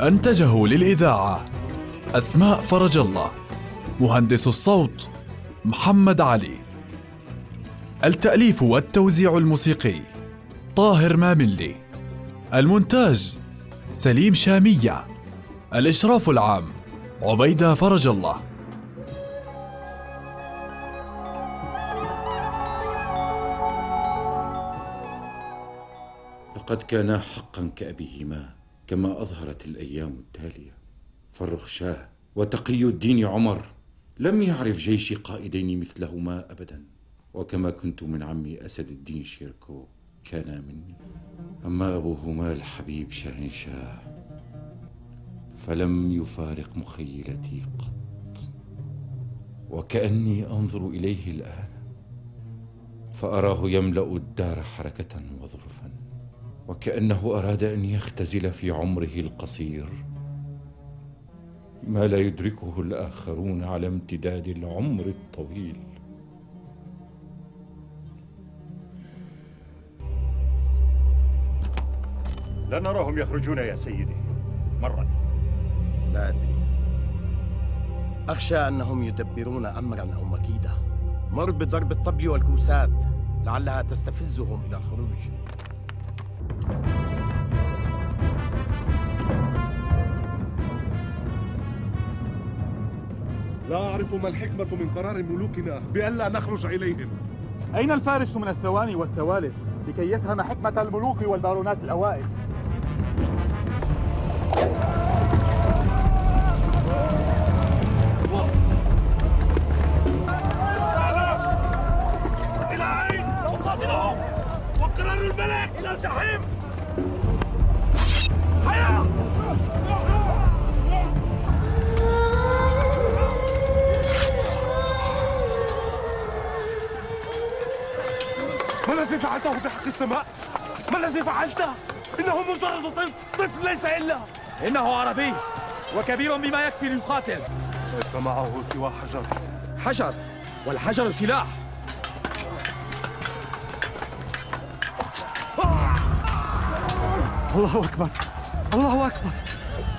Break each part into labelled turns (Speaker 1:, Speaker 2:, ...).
Speaker 1: أنتجه للإذاعة أسماء فرج الله مهندس الصوت محمد علي. التأليف والتوزيع الموسيقي طاهر ماملي. المونتاج سليم شامية. الإشراف العام عبيدة فرج الله.
Speaker 2: لقد كانا حقا كأبيهما. كما أظهرت الأيام التالية. فرخ شاه وتقي الدين عمر لم يعرف جيش قائدين مثلهما أبدا. وكما كنت من عمي أسد الدين شيركو كان مني. أما أبوهما الحبيب شاهنشاه فلم يفارق مخيلتي قط. وكأني أنظر إليه الآن فأراه يملأ الدار حركة وظرفا وكأنه أراد أن يختزل في عمره القصير. ما لا يدركه الآخرون على امتداد العمر الطويل.
Speaker 3: لا نراهم يخرجون يا سيدي. مرة.
Speaker 4: لا أدري. أخشى أنهم يدبرون أمرا أو مكيدة مر بضرب الطبل والكوسات لعلها تستفزهم إلى الخروج.
Speaker 5: لا أعرف ما الحكمة من قرار ملوكنا بألا نخرج إليهم.
Speaker 6: أين الفارس من الثواني والثوالث لكي يفهم حكمة الملوك والبارونات الأوائل؟
Speaker 5: السماء؟ ما الذي فعلته؟ إنه مجرد طفل طفل ليس إلا.
Speaker 6: إنه عربي وكبير بما يكفي ليقاتل
Speaker 5: ليس معه سوى حجر.
Speaker 6: حجر والحجر سلاح. الله أكبر. الله أكبر.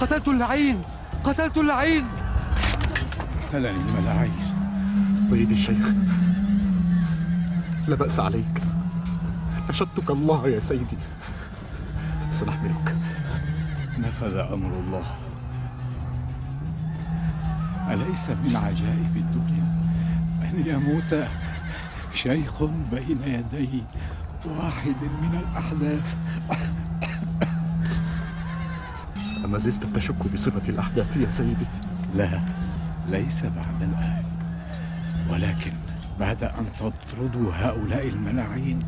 Speaker 6: قتلت اللعين. قتلت اللعين.
Speaker 5: قتلني الملاعين سيدي الشيخ لا بأس عليك. نشدتك الله يا سيدي. سنحملك.
Speaker 7: نفذ أمر الله؟ أليس من عجائب الدنيا أن يموت شيخ بين يدي واحد من الأحداث؟
Speaker 5: أما زلت تشك بصفة الأحداث يا سيدي؟
Speaker 7: لا ليس بعد الآن. ولكن بعد أن تطردوا هؤلاء الملاعين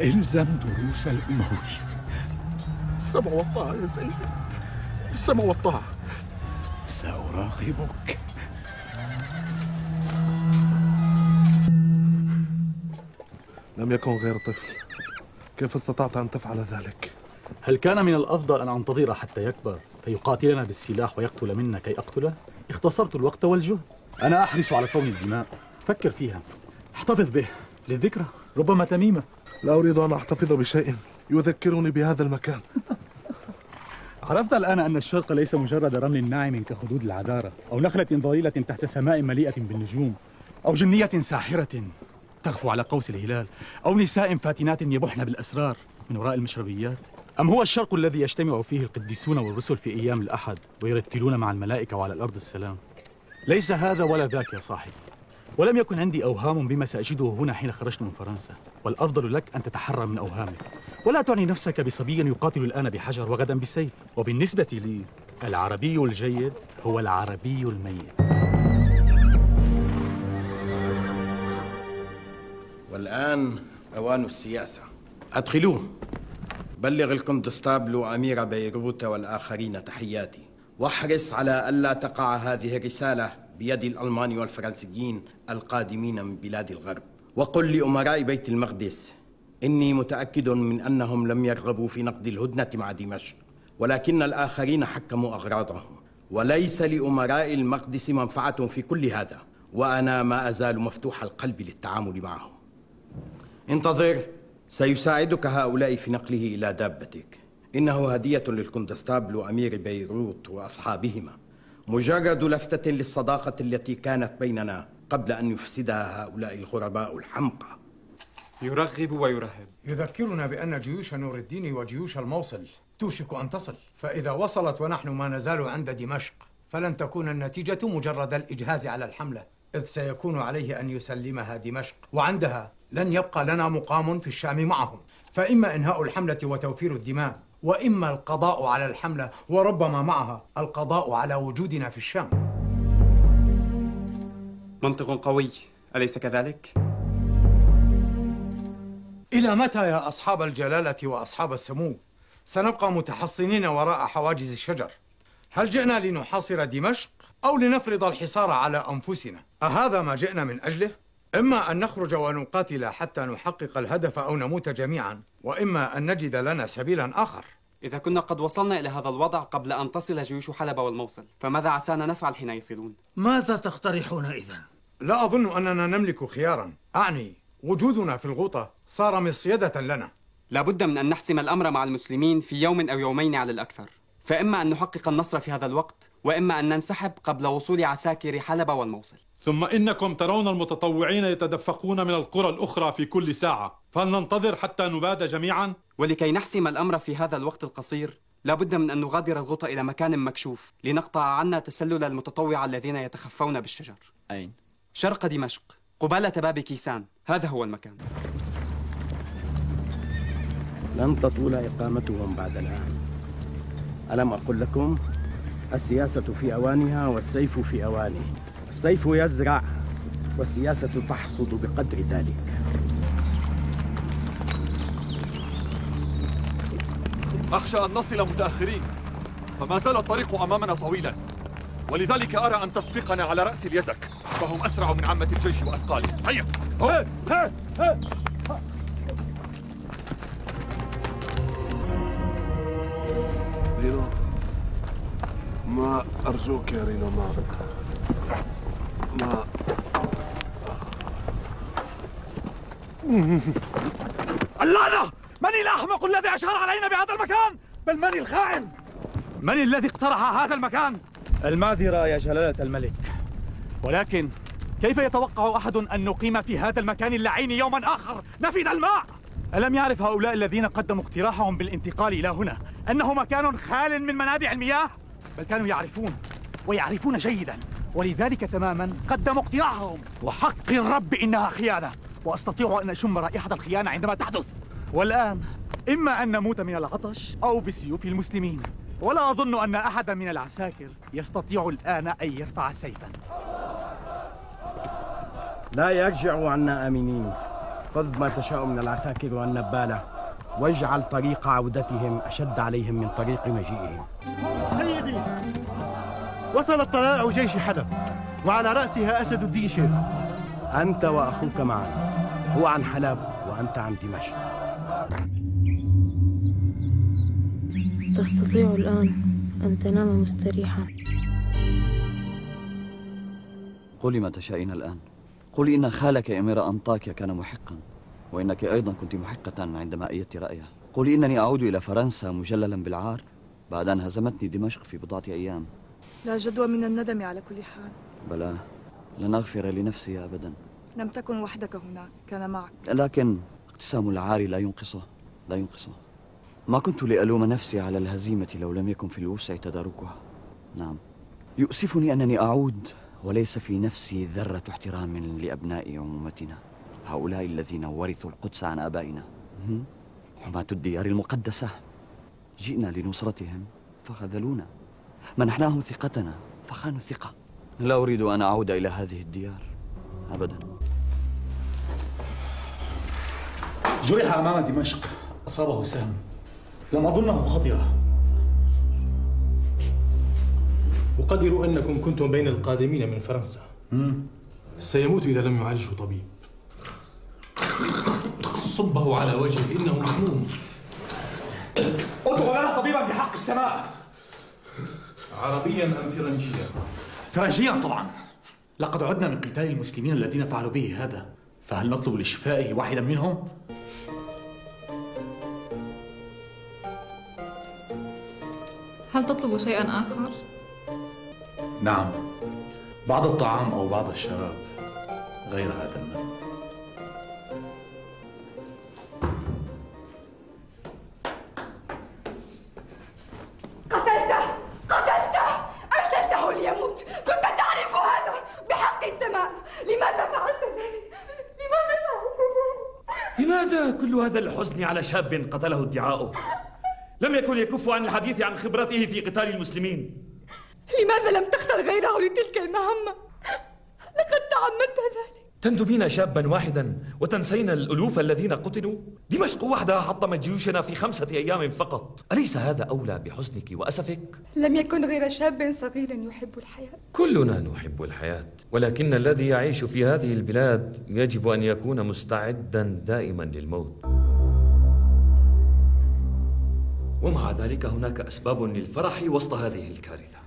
Speaker 7: إلزم دروس الأموي
Speaker 5: السمع والطاعة يا سيدي. السمع والطاعة.
Speaker 7: سأراقبك.
Speaker 5: لم يكن غير طفل. كيف استطعت أن تفعل ذلك؟
Speaker 6: هل كان من الأفضل أن أنتظر حتى يكبر فيقاتلنا بالسلاح ويقتل منا كي أقتله؟ اختصرت الوقت والجهد. أنا أحرص على صون الدماء. فكر فيها. احتفظ به للذكرى. ربما تميمة.
Speaker 5: لا أريد أن أحتفظ بشيء يذكرني بهذا المكان.
Speaker 6: عرفت الآن أن الشرق ليس مجرد رمل ناعم كخدود العذارة أو نخلة ظليلة تحت سماء مليئة بالنجوم أو جنية ساحرة تغفو على قوس الهلال أو نساء فاتنات يبحن بالأسرار من وراء المشربيات. أم هو الشرق الذي يجتمع فيه القديسون والرسل في أيام الأحد ويرتلون مع الملائكة وعلى الأرض السلام؟ ليس هذا ولا ذاك يا صاحبي. ولم يكن عندي أوهام بما سأجده هنا حين خرجت من فرنسا والأفضل لك أن تتحرى من أوهامك. ولا تعني نفسك بصبي يقاتل الآن بحجر وغدا بسيف وبالنسبة لي العربي الجيد هو العربي الميت.
Speaker 4: والآن أوان السياسة. أدخلوه. بلغ الكوندستابل أمير بيروت والآخرين تحياتي. واحرص على ألا تقع هذه الرسالة بيد الألمان والفرنسيين القادمين من بلاد الغرب. وقل لأمراء بيت المقدس إني متأكد من أنهم لم يرغبوا في نقد الهدنة مع دمشق ولكن الآخرين حكموا أغراضهم. وليس لأمراء المقدس منفعة في كل هذا وأنا ما أزال مفتوح القلب للتعامل معهم. انتظر سيساعدك هؤلاء في نقله إلى دابتك. إنه هدية للكوندستابل وأمير بيروت وأصحابهما. مجرد لفتة للصداقة التي كانت بيننا قبل أن يفسدها هؤلاء الغرباء الحمقى.
Speaker 8: يرغب ويرهب.
Speaker 9: يذكرنا بأن جيوش نور الدين وجيوش الموصل توشك أن تصل. فإذا وصلت ونحن ما نزال عند دمشق فلن تكون النتيجة مجرد الإجهاز على الحملة إذ سيكون عليه أن يسلمها دمشق وعندها لن يبقى لنا مقام في الشام معهم. فإما إنهاء الحملة وتوفير الدماء وإما القضاء على الحملة وربما معها القضاء على وجودنا في الشام
Speaker 8: منطق قوي أليس كذلك؟
Speaker 9: إلى متى يا أصحاب الجلالة وأصحاب السمو سنبقى متحصنين وراء حواجز الشجر هل جئنا لنحاصر دمشق أو لنفرض الحصار على أنفسنا أهذا ما جئنا من أجله؟ إما أن نخرج ونقاتل حتى نحقق الهدف أو نموت جميعا وإما أن نجد لنا سبيلا آخر.
Speaker 8: إذا كنا قد وصلنا إلى هذا الوضع قبل أن تصل جيوش حلب والموصل فماذا عسانا نفعل حين يصلون؟
Speaker 10: ماذا تقترحون إذا؟
Speaker 9: لا أظن أننا نملك خيارا. أعني وجودنا في الغوطة صار مصيدة لنا.
Speaker 8: لابد من أن نحسم الأمر مع المسلمين في يوم أو يومين على الأكثر. فإما أن نحقق النصر في هذا الوقت وإما أن ننسحب قبل وصول عساكر حلب والموصل.
Speaker 11: ثم إنكم ترون المتطوعين يتدفقون من القرى الأخرى في كل ساعة. فهل ننتظر حتى نباد جميعا؟
Speaker 8: ولكي نحسم الأمر في هذا الوقت القصير لابد من أن نغادر الغوطة إلى مكان مكشوف لنقطع عنا تسلل المتطوع الذين يتخفون بالشجر.
Speaker 12: أين؟
Speaker 8: شرق دمشق قبالة باب كيسان. هذا هو المكان.
Speaker 4: لن تطول إقامتهم بعد الآن. ألم أقل لكم؟ السياسة في أوانها والسيف في أوانه. السيف يزرع والسياسة تحصد بقدر ذلك.
Speaker 13: أخشى أن نصل متأخرين فما زال الطريق أمامنا طويلا. ولذلك أرى أن تسبقنا على رأس اليزك فهم أسرع من عامة الجيش وأثقاله هيا! هيا هيا
Speaker 5: رينو ما أرجوك يا رينو ما ما
Speaker 3: اللعنة! من الأحمق الذي أشار علينا بهذا المكان؟ بل من الخائن؟
Speaker 6: من الذي اقترح هذا المكان؟ المعذرة يا جلالة الملك. ولكن كيف يتوقع أحد أن نقيم في هذا المكان اللعين يوما آخر؟ نفد الماء! ألم يعرف هؤلاء الذين قدموا اقتراحهم بالانتقال إلى هنا أنه مكان خال من منابع المياه؟ بل كانوا يعرفون ويعرفون جيدا ولذلك تماما قدموا اقتراحهم. وحق الرب إنها خيانة. وأستطيع أن أشم رائحة الخيانة عندما تحدث. والآن إما أن نموت من العطش أو بسيوف المسلمين ولا أظن أن أحدا من العساكر يستطيع الآن أن يرفع سيفا.
Speaker 4: لا يرجعوا عنا آمنين. خذ ما تشاء من العساكر والنبالة واجعل طريق عودتهم أشد عليهم من طريق مجيئهم.
Speaker 14: سيدي وصلت طلائع جيش حلب وعلى رأسها أسد الدين شير
Speaker 4: أنت وأخوك معا هو عن حلب وأنت عن دمشق.
Speaker 15: تستطيع الآن أن تنام مستريحا.
Speaker 12: قولي ما تشائين الآن. قولي إن خالك أمير أنطاكيا كان محقا وإنك أيضا كنت محقة عندما أيدت رأيه قولي إنني أعود إلى فرنسا مجللا بالعار بعد أن هزمتني دمشق في بضعة أيام.
Speaker 16: لا جدوى من الندم على كل حال.
Speaker 12: بلى لن أغفر لنفسي أبدا.
Speaker 16: لم تكن وحدك هناك كان معك.
Speaker 12: لكن اقتسام العار لا ينقصه لا ينقصه. ما كنت لألوم نفسي على الهزيمة لو لم يكن في الوسع تداركها. نعم. يؤسفني أنني أعود وليس في نفسي ذرة احترام لأبناء عمومتنا هؤلاء الذين ورثوا القدس عن آبائنا. حماة الديار المقدسة. جئنا لنصرتهم فخذلونا. منحناهم ثقتنا فخانوا الثقة. لا أريد أن أعود إلى هذه الديار. أبدا.
Speaker 6: جرح أمام دمشق. أصابه سهم. لم أظنه خطرة.
Speaker 17: أقدر أنكم كنتم بين القادمين من فرنسا. سيموت إذا لم يعالجه طبيب. صبه على وجهه إنه مهموم
Speaker 6: اطلب لنا طبيبا بحق السماء.
Speaker 17: عربيا أم فرنجيا؟
Speaker 6: فرنجيا طبعا. لقد عدنا من قتال المسلمين الذين فعلوا به هذا. فهل نطلب لشفائه واحدا منهم؟
Speaker 16: هل تطلب شيئا آخر؟
Speaker 6: نعم. بعض الطعام أو بعض الشراب غير هذا الماء.
Speaker 18: قتلته! قتلته! أرسلته ليموت! كنت تعرف هذا! بحق السماء! لماذا فعلت ذلك؟ لماذا؟ فعلت ذلك
Speaker 19: لماذا كل هذا الحزن على شاب قتله ادعاؤه؟ لم يكن يكف عن الحديث عن خبرته في قتال المسلمين.
Speaker 18: لماذا لم تختر غيره لتلك المهمة؟ لقد تعمدت ذلك.
Speaker 19: تندبين شابا واحدا وتنسين الألوف الذين قتلوا؟ دمشق وحدها حطمت جيوشنا في خمسة أيام فقط. أليس هذا أولى بحزنك وأسفك؟
Speaker 18: لم يكن غير شاب صغير يحب الحياة.
Speaker 19: كلنا نحب الحياة ولكن الذي يعيش في هذه البلاد يجب أن يكون مستعدا دائما للموت. ومع ذلك هناك أسباب للفرح وسط هذه الكارثة.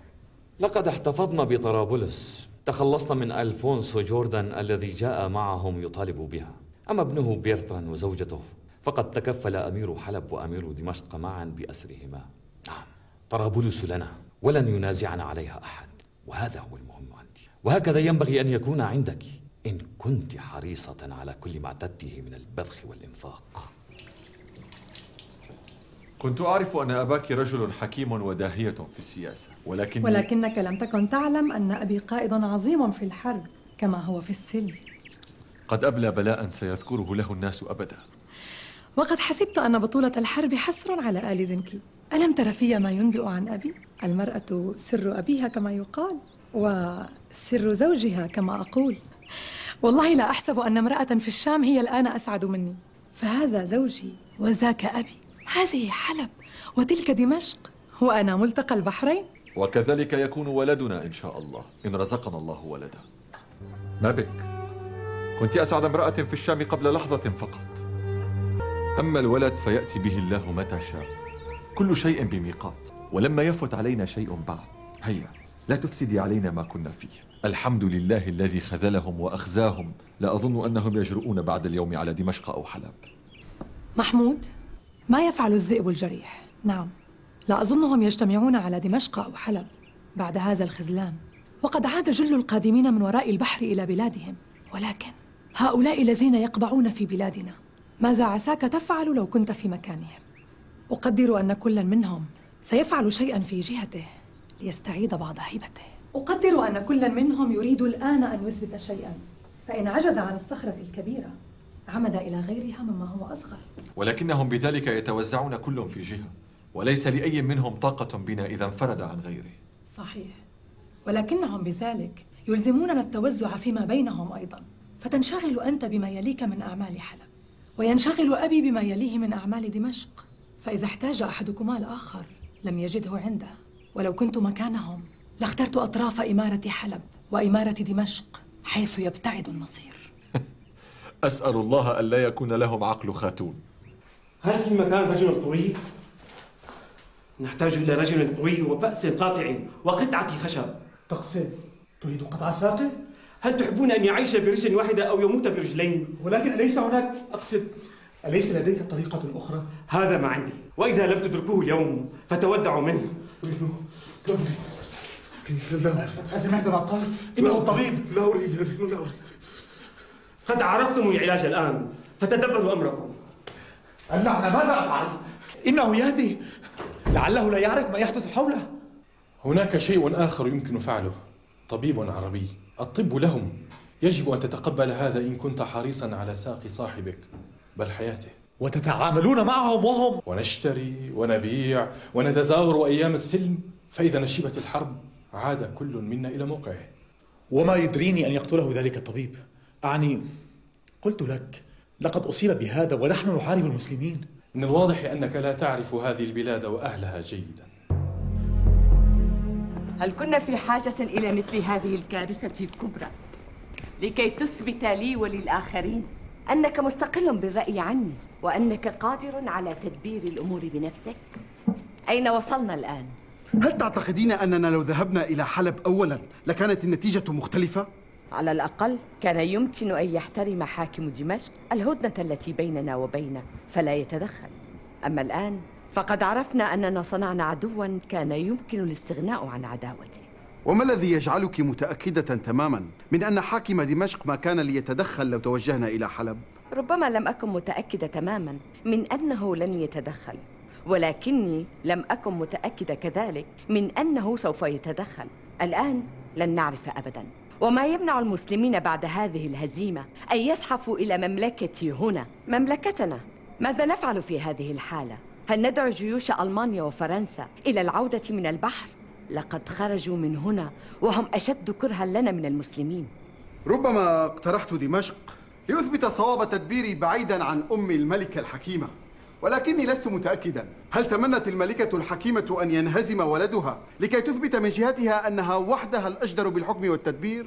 Speaker 19: لقد احتفظنا بطرابلس. تخلصنا من ألفونسو جوردان الذي جاء معهم يطالب بها. أما ابنه بيرتران وزوجته فقد تكفل أمير حلب وأمير دمشق معا بأسرهما. نعم طرابلس لنا ولن ينازعنا عليها أحد. وهذا هو المهم عندي. وهكذا ينبغي أن يكون عندك إن كنت حريصة على كل ما اعتدته من البذخ والإنفاق.
Speaker 13: كنت أعرف أن أباك رجل حكيم وداهية في السياسة ولكن
Speaker 20: ولكنك لم تكن تعلم أن أبي قائد عظيم في الحرب كما هو في السلم.
Speaker 13: قد أبلى بلاء سيذكره له الناس أبدا.
Speaker 20: وقد حسبت أن بطولة الحرب حصر على آل زنكي. ألم تر في ما ينبئ عن أبي؟ المرأة سر أبيها كما يقال وسر زوجها كما أقول. والله لا أحسب أن امرأة في الشام هي الآن أسعد مني. فهذا زوجي وذاك أبي. هذه حلب وتلك دمشق وأنا ملتقى البحرين.
Speaker 13: وكذلك يكون ولدنا إن شاء الله. إن رزقنا الله ولدا. ما بك؟ كنت أسعد امرأة في الشام قبل لحظة فقط. أما الولد فيأتي به الله متى شاء. كل شيء بميقات. ولما يفت علينا شيء بعد. هيا لا تفسدي علينا ما كنا فيه. الحمد لله الذي خذلهم وأخزاهم. لا أظن أنهم يجرؤون بعد اليوم على دمشق أو حلب.
Speaker 20: محمود ما يفعل الذئب الجريح. نعم. لا أظنهم يجتمعون على دمشق أو حلب بعد هذا الخذلان. وقد عاد جل القادمين من وراء البحر إلى بلادهم. ولكن هؤلاء الذين يقبعون في بلادنا ماذا عساك تفعل لو كنت في مكانهم؟ أقدر أن كل منهم سيفعل شيئا في جهته ليستعيد بعض هيبته. أقدر أن كل منهم يريد الآن أن يثبت شيئا فإن عجز عن الصخرة الكبيرة. عمد إلى غيرها مما هو أصغر.
Speaker 13: ولكنهم بذلك يتوزعون كل في جهة وليس لأي منهم طاقة بنا إذا انفرد عن غيره.
Speaker 20: صحيح. ولكنهم بذلك يلزموننا التوزع فيما بينهم أيضا. فتنشغل أنت بما يليك من أعمال حلب وينشغل أبي بما يليه من أعمال دمشق. فإذا احتاج أحدكما الآخر لم يجده عنده. ولو كنت مكانهم لاخترت أطراف إمارة حلب وإمارة دمشق حيث يبتعد النصير.
Speaker 13: أسأل الله ألا يكون لهم عقل خاتون
Speaker 19: هل في المكان رجل قوي؟ نحتاج إلى رجل قوي وفأس قاطع وقطعة خشب
Speaker 17: تقصد تريد قطع ساقه؟
Speaker 19: هل تحبون أن يعيش برجل واحدة أو يموت برجلين؟
Speaker 17: ولكن أليس هناك أقصد أليس لديك طريقة أخرى؟
Speaker 19: هذا ما عندي وإذا لم تدركوه اليوم فتودعوا منه
Speaker 17: سمعت ما قال؟ إنه الطبيب
Speaker 5: لا أريد لا أريد
Speaker 19: قد عرفتم العلاج الآن فتدبروا أمركم.
Speaker 6: اللعنة ماذا أفعل؟ إنه يهدي. لعله لا يعرف ما يحدث حوله.
Speaker 17: هناك شيء آخر يمكن فعله. طبيب عربي. الطب لهم. يجب أن تتقبل هذا إن كنت حريصا على ساق صاحبك. بل حياته.
Speaker 6: وتتعاملون معهم وهم.
Speaker 17: ونشتري ونبيع ونتزاور أيام السلم. فإذا نشبت الحرب عاد كل منا إلى موقعه.
Speaker 6: وما يدريني أن يقتله ذلك الطبيب. أعني. قلت لك لقد أصيب بهذا ونحن نحارب المسلمين.
Speaker 17: من الواضح أنك لا تعرف هذه البلاد وأهلها جيدا.
Speaker 21: هل كنا في حاجة إلى مثل هذه الكارثة الكبرى؟ لكي تثبت لي وللآخرين أنك مستقل بالرأي عني وأنك قادر على تدبير الأمور بنفسك. أين وصلنا الآن؟
Speaker 22: هل تعتقدين أننا لو ذهبنا إلى حلب أولا لكانت النتيجة مختلفة؟
Speaker 21: على الأقل كان يمكن أن يحترم حاكم دمشق الهدنة التي بيننا وبينه فلا يتدخل. أما الآن فقد عرفنا أننا صنعنا عدوا كان يمكن الاستغناء عن عداوته.
Speaker 22: وما الذي يجعلك متأكدة تماما من أن حاكم دمشق ما كان ليتدخل لو توجهنا إلى حلب؟
Speaker 21: ربما لم أكن متأكدة تماما من أنه لن يتدخل ولكني لم أكن متأكدة كذلك من أنه سوف يتدخل. الآن لن نعرف أبدا. وما يمنع المسلمين بعد هذه الهزيمة أن يزحفوا إلى مملكتي هنا مملكتنا ماذا نفعل في هذه الحالة؟ هل ندعو جيوش ألمانيا وفرنسا إلى العودة من البحر؟ لقد خرجوا من هنا وهم أشد كرها لنا من المسلمين
Speaker 22: ربما اقترحت دمشق ليثبت صواب تدبيري بعيدا عن أم الملكة الحكيمة ولكني لست متأكدا هل تمنت الملكة الحكيمة أن ينهزم ولدها لكي تثبت من جهتها أنها وحدها الأجدر بالحكم والتدبير؟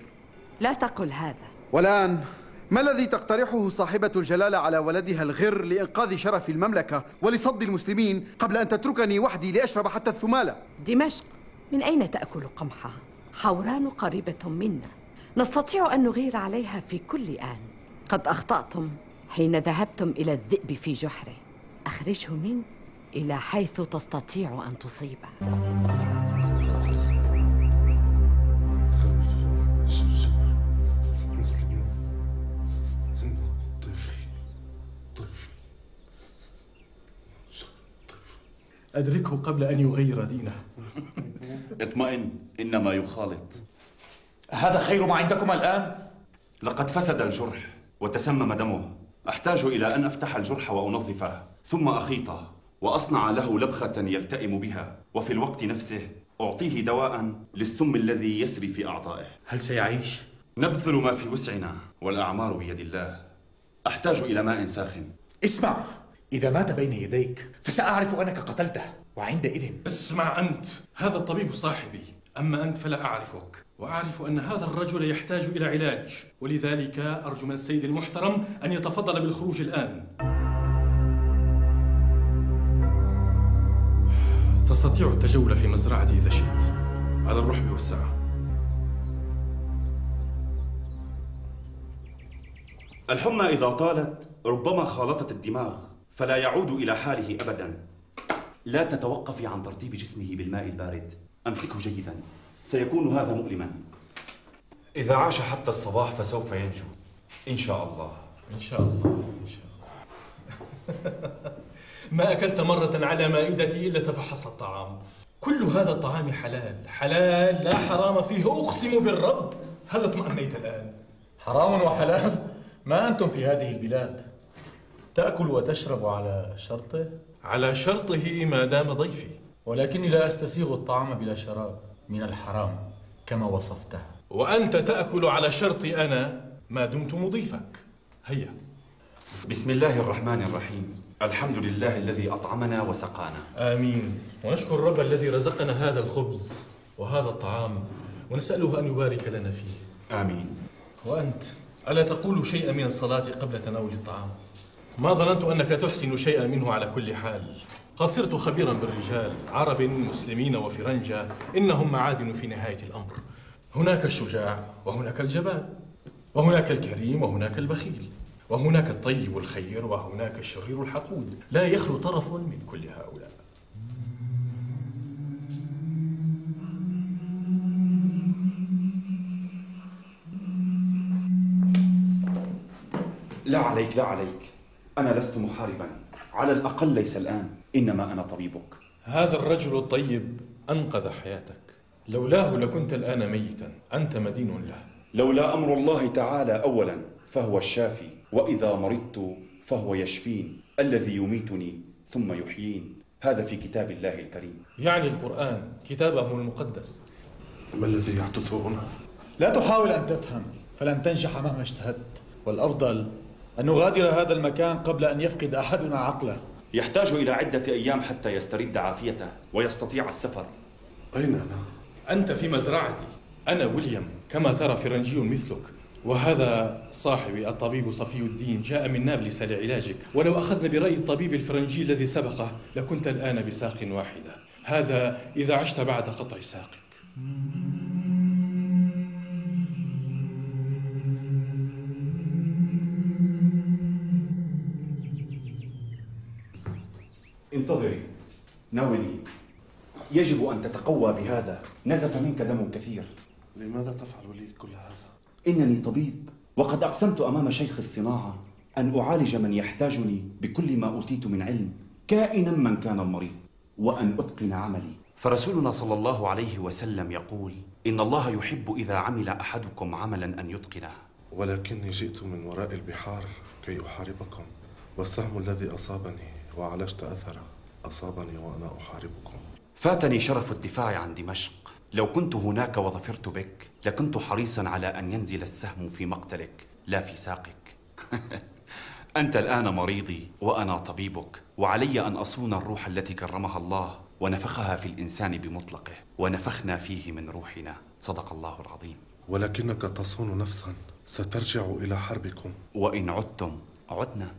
Speaker 21: لا تقل هذا
Speaker 22: والآن ما الذي تقترحه صاحبة الجلالة على ولدها الغر لإنقاذ شرف المملكة ولصد المسلمين قبل أن تتركني وحدي لأشرب حتى الثمالة؟
Speaker 21: دمشق من أين تأكل قمحها؟ حوران قريبة منا نستطيع أن نغير عليها في كل آن قد أخطأتم حين ذهبتم إلى الذئب في جحره أخرجه منه إلى حيث تستطيع أن تصيبه
Speaker 3: أدركه قبل أن يغير دينه.
Speaker 2: اطمئن إنما يخالط.
Speaker 3: هذا خير ما عندكم الآن؟
Speaker 23: لقد فسد الجرح وتسمم دمه. أحتاج إلى أن أفتح الجرح وأنظفه ثم أخيطه وأصنع له لبخة يلتئم بها وفي الوقت نفسه أعطيه دواء للسم الذي يسري في أعضائه.
Speaker 3: هل سيعيش؟
Speaker 23: نبذل ما في وسعنا والأعمار بيد الله. أحتاج إلى ماء ساخن.
Speaker 3: اسمع! إذا مات بين يديك فسأعرف أنك قتلته وعندئذ.
Speaker 17: اسمع أنت هذا الطبيب صاحبي. أما أنت فلا أعرفك وأعرف أن هذا الرجل يحتاج إلى علاج ولذلك أرجو من السيد المحترم أن يتفضل بالخروج الآن. تستطيع التجول في مزرعتي إذا شئت على الرحب والسعة.
Speaker 23: الحمى إذا طالت ربما خالطت الدماغ فلا يعود إلى حاله أبدا. لا تتوقفي عن ترطيب جسمه بالماء البارد. أمسكه جيدا. سيكون هذا مؤلما. إذا عاش حتى الصباح فسوف ينجو. إن شاء الله.
Speaker 17: إن شاء الله إن شاء الله. ما أكلت مرة على مائدتي إلا تفحص الطعام. كل هذا الطعام حلال. حلال لا حرام فيه. أقسم بالرب. هل اطمأنيت الآن؟
Speaker 3: حرام وحلال؟ ما أنتم في هذه البلاد؟ تأكل وتشرب على شرطه؟
Speaker 17: على شرطه ما دام ضيفي.
Speaker 3: ولكني لا أستسيغ الطعام بلا شراب من الحرام كما وصفته
Speaker 17: وأنت تأكل على شرطي أنا ما دمت مضيفك. هيا.
Speaker 23: بسم الله الرحمن الرحيم. الحمد لله الذي أطعمنا وسقانا.
Speaker 17: آمين. ونشكر الرب الذي رزقنا هذا الخبز وهذا الطعام ونسأله أن يبارك لنا فيه.
Speaker 23: آمين.
Speaker 17: وأنت ألا تقول شيئا من الصلاة قبل تناول الطعام؟ ما ظننت أنك تحسن شيئا منه على كل حال. قد صرت خبيرا بالرجال عرب مسلمين وفرنجة إنهم معادن في نهاية الأمر. هناك الشجاع وهناك الجبان وهناك الكريم وهناك البخيل وهناك الطيب الخير وهناك الشرير الحقود. لا يخلو طرف من كل هؤلاء.
Speaker 23: لا عليك لا عليك. أنا لست محاربا. على الأقل ليس الآن. إنما أنا طبيبك.
Speaker 17: هذا الرجل الطيب أنقذ حياتك. لولاه لكنت الآن ميتا. أنت مدين له.
Speaker 23: لولا أمر الله تعالى أولا فهو الشافي وإذا مرضت فهو يشفين الذي يميتني ثم يحيين. هذا في كتاب الله الكريم.
Speaker 17: يعني القرآن كتابه المقدس.
Speaker 5: ما الذي يحدث هنا؟
Speaker 3: لا تحاول أن تفهم فلن تنجح مهما اجتهدت. والأفضل أن نغادر هذا المكان قبل أن يفقد أحدنا عقله.
Speaker 23: يحتاج إلى عدة أيام حتى يسترد عافيته ويستطيع السفر.
Speaker 5: أين أنا؟
Speaker 17: أنت في مزرعتي. أنا ويليام كما ترى فرنجي مثلك. وهذا صاحبي الطبيب صفي الدين جاء من نابلس لعلاجك. ولو أخذنا برأي الطبيب الفرنجي الذي سبقه لكنت الآن بساق واحدة. هذا إذا عشت بعد قطع ساقك.
Speaker 23: انتظري. ناولي يجب أن تتقوى بهذا. نزف منك دم كثير.
Speaker 5: لماذا تفعل لي كل هذا؟
Speaker 23: إنني طبيب وقد أقسمت أمام شيخ الصناعة أن أعالج من يحتاجني بكل ما أوتيت من علم كائنا من كان المريض وأن أتقن عملي. فرسولنا صلى الله عليه وسلم يقول إن الله يحب إذا عمل أحدكم عملا أن يتقنه.
Speaker 5: ولكني جئت من وراء البحار كي أحاربكم والسهم الذي أصابني وعالجت أثره. أصابني وأنا أحاربكم.
Speaker 23: فاتني شرف الدفاع عن دمشق. لو كنت هناك وظفرت بك لكنت حريصا على أن ينزل السهم في مقتلك لا في ساقك. أنت الآن مريضي وأنا طبيبك وعلي أن أصون الروح التي كرمها الله ونفخها في الإنسان بمطلقه ونفخنا فيه من روحنا. صدق الله العظيم.
Speaker 5: ولكنك تصون نفسا. سترجع إلى حربكم.
Speaker 23: وإن عدتم عدنا.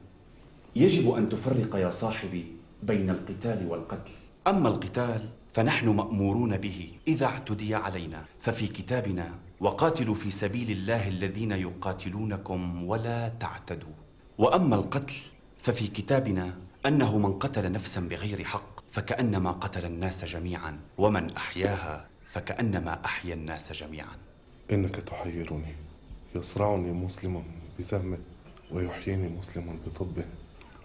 Speaker 23: يجب أن تفرق يا صاحبي. بين القتال والقتل. أما القتال فنحن مأمورون به إذا اعتدي علينا. ففي كتابنا وقاتلوا في سبيل الله الذين يقاتلونكم ولا تعتدوا. وأما القتل ففي كتابنا أنه من قتل نفسا بغير حق فكأنما قتل الناس جميعا ومن أحياها فكأنما أحيا الناس جميعا.
Speaker 5: إنك تحيرني يصرعني مسلم بسهمه ويحييني مسلم بطبه.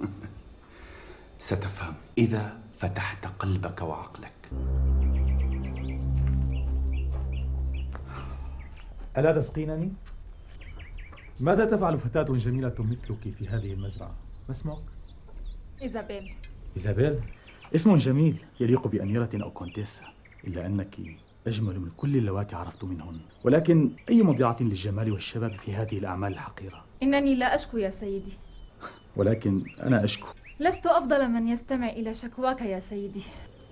Speaker 23: ستفهم إذا فتحت قلبك وعقلك
Speaker 6: ألا تسقينني؟ ماذا تفعل فتاة جميلة مثلك في هذه المزرعة؟ ما اسمك؟
Speaker 16: إيزابيل
Speaker 6: إيزابيل؟ اسم جميل يليق بأميرة أو كونتيسة إلا أنك أجمل من كل اللواتي عرفت منهن ولكن أي مضيعة للجمال والشباب في هذه الأعمال الحقيرة
Speaker 16: إنني لا أشكو يا سيدي
Speaker 6: ولكن أنا أشكو
Speaker 16: لست أفضل من يستمع إلى شكواك يا سيدي.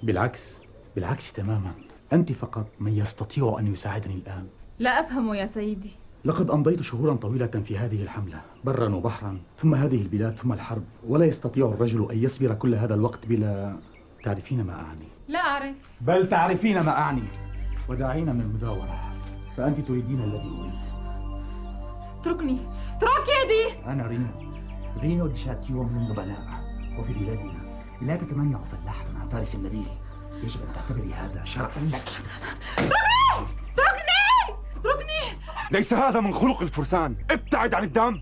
Speaker 6: بالعكس بالعكس تماما. أنت فقط من يستطيع أن يساعدني الآن.
Speaker 16: لا أفهم يا سيدي.
Speaker 6: لقد أمضيت شهورا طويلة في هذه الحملة برا وبحرا ثم هذه البلاد ثم الحرب ولا يستطيع الرجل أن يصبر كل هذا الوقت بلا تعرفين ما أعني.
Speaker 16: لا أعرف.
Speaker 6: بل تعرفين ما أعني. ودعينا من المداورة فأنت تريدين الذي أريد.
Speaker 16: اتركني. اترك يدي.
Speaker 6: أنا رينو رينو ديشاتيو من النبلاء وفي بلادنا لا تتمنع فلاحة عن فارس النبيل. يجب أن تعتبري هذا شرفا لك.
Speaker 16: اتركني اتركني اتركني
Speaker 13: ليس هذا من خلق الفرسان. ابتعد عن الدم.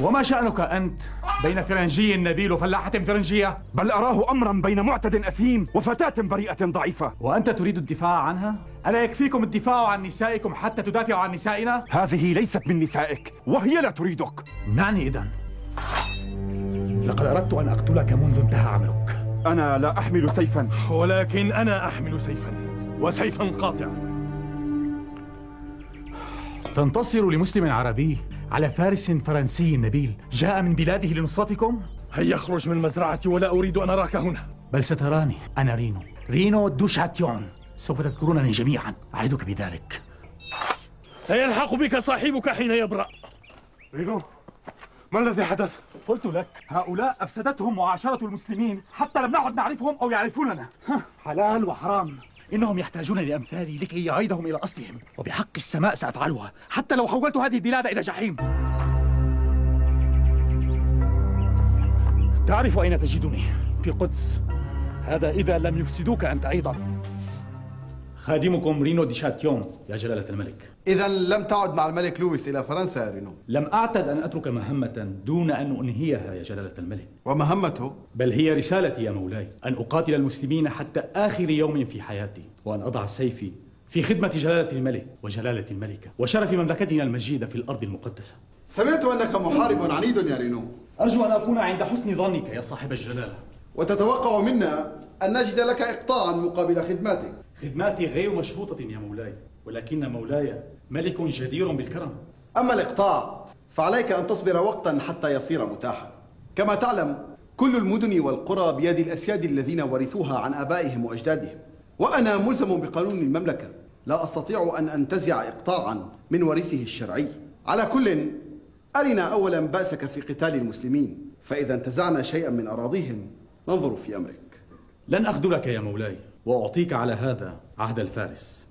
Speaker 6: وما شأنك أنت بين فرنجي نبيل وفلاحة فرنجية؟
Speaker 13: بل أراه أمرا بين معتد أثيم وفتاة بريئة ضعيفة.
Speaker 6: وأنت تريد الدفاع عنها؟ ألا يكفيكم الدفاع عن نسائكم حتى تدافعوا عن نسائنا؟
Speaker 13: هذه ليست من نسائك وهي لا تريدك.
Speaker 6: معني إذن. لقد أردت أن أقتلك منذ انتهى عملك.
Speaker 13: أنا لا أحمل سيفا.
Speaker 17: ولكن أنا أحمل سيفا وسيفا قاطعا.
Speaker 6: تنتصر لمسلم عربي على فارس فرنسي نبيل. جاء من بلاده لنصرتكم؟
Speaker 17: هيا اخرج من مزرعتي ولا أريد أن أراك هنا.
Speaker 6: بل ستراني أنا رينو. رينو دوشاتيون. سوف تذكرونني جميعا. أعدك بذلك.
Speaker 17: سيلحق بك صاحبك حين يبرأ.
Speaker 13: رينو ما الذي حدث؟
Speaker 6: قلت لك هؤلاء أفسدتهم معاشرة المسلمين حتى لم نعد نعرفهم أو يعرفوننا. حلال وحرام. إنهم يحتاجون لأمثالي لكي يعيدهم إلى أصلهم. وبحق السماء سأفعلها حتى لو حولت هذه البلاد إلى جحيم. تعرف أين تجدني؟ في القدس. هذا إذا لم يفسدوك أنت أيضا. خادمكم رينو دي شاتيون يا جلالة الملك.
Speaker 22: إذا لم تعد مع الملك لويس إلى فرنسا يا رينو.
Speaker 6: لم أعتد أن أترك مهمة دون أن أنهيها يا جلالة الملك.
Speaker 22: ومهمته؟
Speaker 6: بل هي رسالتي يا مولاي أن أقاتل المسلمين حتى آخر يوم في حياتي وأن أضع سيفي في خدمة جلالة الملك وجلالة الملكة وشرف مملكتنا المجيدة في الأرض المقدسة.
Speaker 22: سمعت أنك محارب عنيد يا رينو.
Speaker 6: أرجو أن أكون عند حسن ظنك يا صاحب الجلالة.
Speaker 22: وتتوقع منا أن نجد لك إقطاعا مقابل خدماتك.
Speaker 6: خدماتي غير مشروطة يا مولاي ولكن مولاي ملك جدير بالكرم.
Speaker 22: أما الإقطاع فعليك أن تصبر وقتا حتى يصير متاحا. كما تعلم كل المدن والقرى بيد الأسياد الذين ورثوها عن آبائهم وأجدادهم. وأنا ملزم بقانون المملكة. لا أستطيع أن أنتزع إقطاعا من ورثه الشرعي. على كل أرنا أولا بأسك في قتال المسلمين. فإذا انتزعنا شيئا من أراضيهم ننظر في أمرك.
Speaker 6: لن أخذلك يا مولاي. وأعطيك على هذا عهد الفارس.